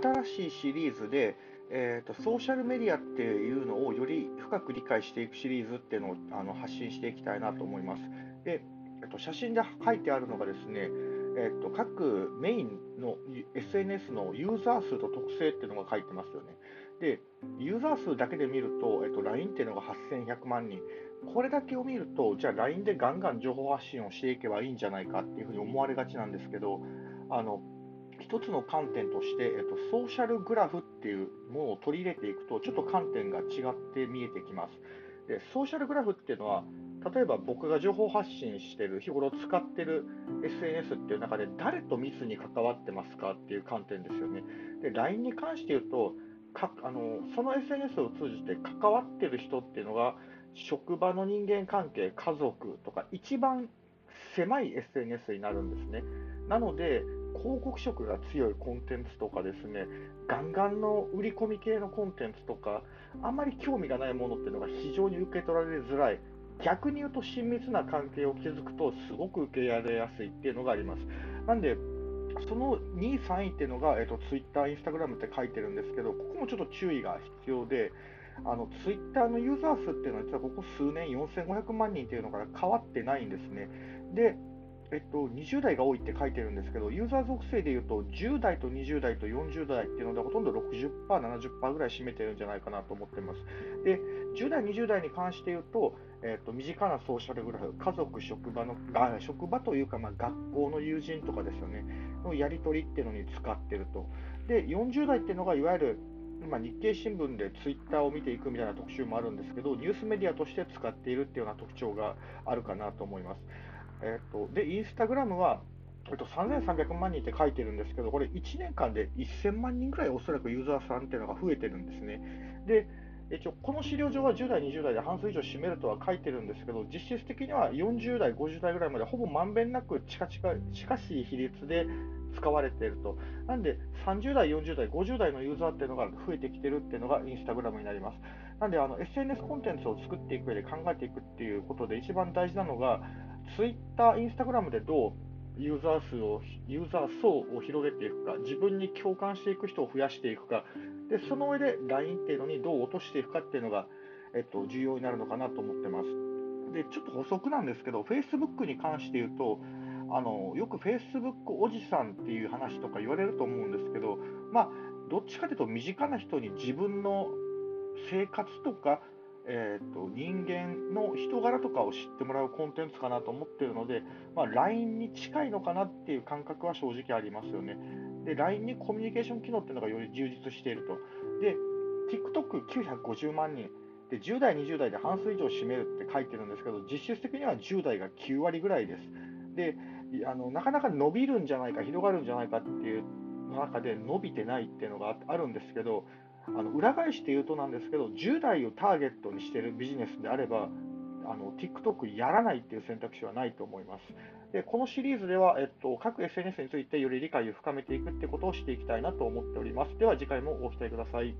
新しいシリーズで、えーと、ソーシャルメディアっていうのをより深く理解していくシリーズっていうのをあの発信していきたいなと思います。で、えっと、写真で書いてあるのがですね、えっと、各メインの SNS のユーザー数と特性っていうのが書いてますよね。で、ユーザー数だけで見ると、えっと、LINE っていうのが8100万人。これだけを見ると、じゃあ LINE でガンガン情報発信をしていけばいいんじゃないかっていうふうに思われがちなんですけど、あの一つの観点として、えっと、ソーシャルグラフっていうものを取り入れていくと、ちょっと観点が違って見えてきます。でソーシャルグラフっていうのは、例えば僕が情報発信してる、日頃使ってる SNS っていう中で、誰と密に関わってますかっていう観点ですよね。で、LINE に関して言うと、かあのその SNS を通じて関わってる人っていうのが、職場の人間関係、家族とか、一番狭い SNS になるんですね。なので、広告色が強いコンテンツとかですね、ガンガンの売り込み系のコンテンツとか、あんまり興味がないものっていうのが非常に受け取られづらい。逆に言うと親密な関係を築くとすごく受け入れやすいっていうのがあります。なんで、その2位、3位っていうのが、えっと、Twitter、Instagram って書いてるんですけど、ここもちょっと注意が必要で、あの Twitter のユーザー数っていうのは、実はここ数年4500万人っていうのから変わってないんですね。で、えっと、20代が多いって書いてるんですけど、ユーザー属性でいうと、10代と20代と40代っていうので、ほとんど60%、70%ぐらい占めてるんじゃないかなと思ってます。で、10代、20代に関して言うと、えっと、身近なソーシャルグラフ、家族、職場の、あ職場というか、まあ、学校の友人とかですよね、のやり取りっていうのに使ってると。で、40代っていうのが、いわゆる、ま、日経新聞でツイッターを見ていくみたいな特集もあるんですけど、ニュースメディアとして使っているっていうような特徴があるかなと思います。えっと、で、インスタグラムは、えっと、3300万人って書いてるんですけど、これ1年間で1000万人ぐらいおそらくユーザーさんっていうのが増えてるんですね。で、一応この資料上は10代、20代で半数以上占めるとは書いてるんですけど、実質的には40代、50代ぐらいまでほぼまんべんなく近々近しい比率で使われていると。なんで、30代、40代、50代のユーザーっていうのが増えてきてるっていうのがインスタグラムになります。なんで、あの SNS コンテンツを作っていく上で考えていくっていうことで、一番大事なのが、ツイッター、インスタグラムでどうユーザー数を、ユーザー層を広げていくか、自分に共感していく人を増やしていくか、でその上で LINE っていうのにどう落としていくかっていうのが、えっと、重要になるのかなと思ってます。で、ちょっと補足なんですけど、Facebook に関して言うと、あのよく Facebook おじさんっていう話とか言われると思うんですけど、まあ、どっちかというと身近な人に自分の生活とかえーと、人間の人柄とかを知ってもらうコンテンツかなと思っているので、まあ、LINE に近いのかなっていう感覚は正直ありますよね。で、LINE にコミュニケーション機能っていうのがより充実していると。で、TikTok950 万人。で、10代、20代で半数以上占めるって書いてるんですけど、実質的には10代が9割ぐらいです。で、あのなかなか伸びるんじゃないか、広がるんじゃないかっていう中で伸びてないっていうのがあるんですけど、あの裏返して言うとなんですけど、10代をターゲットにしているビジネスであれば、あの TikTok やらないっていう選択肢はないと思います。でこのシリーズでは、えっと、各 SNS についてより理解を深めていくってことをしていきたいなと思っております。では次回もご期待ください。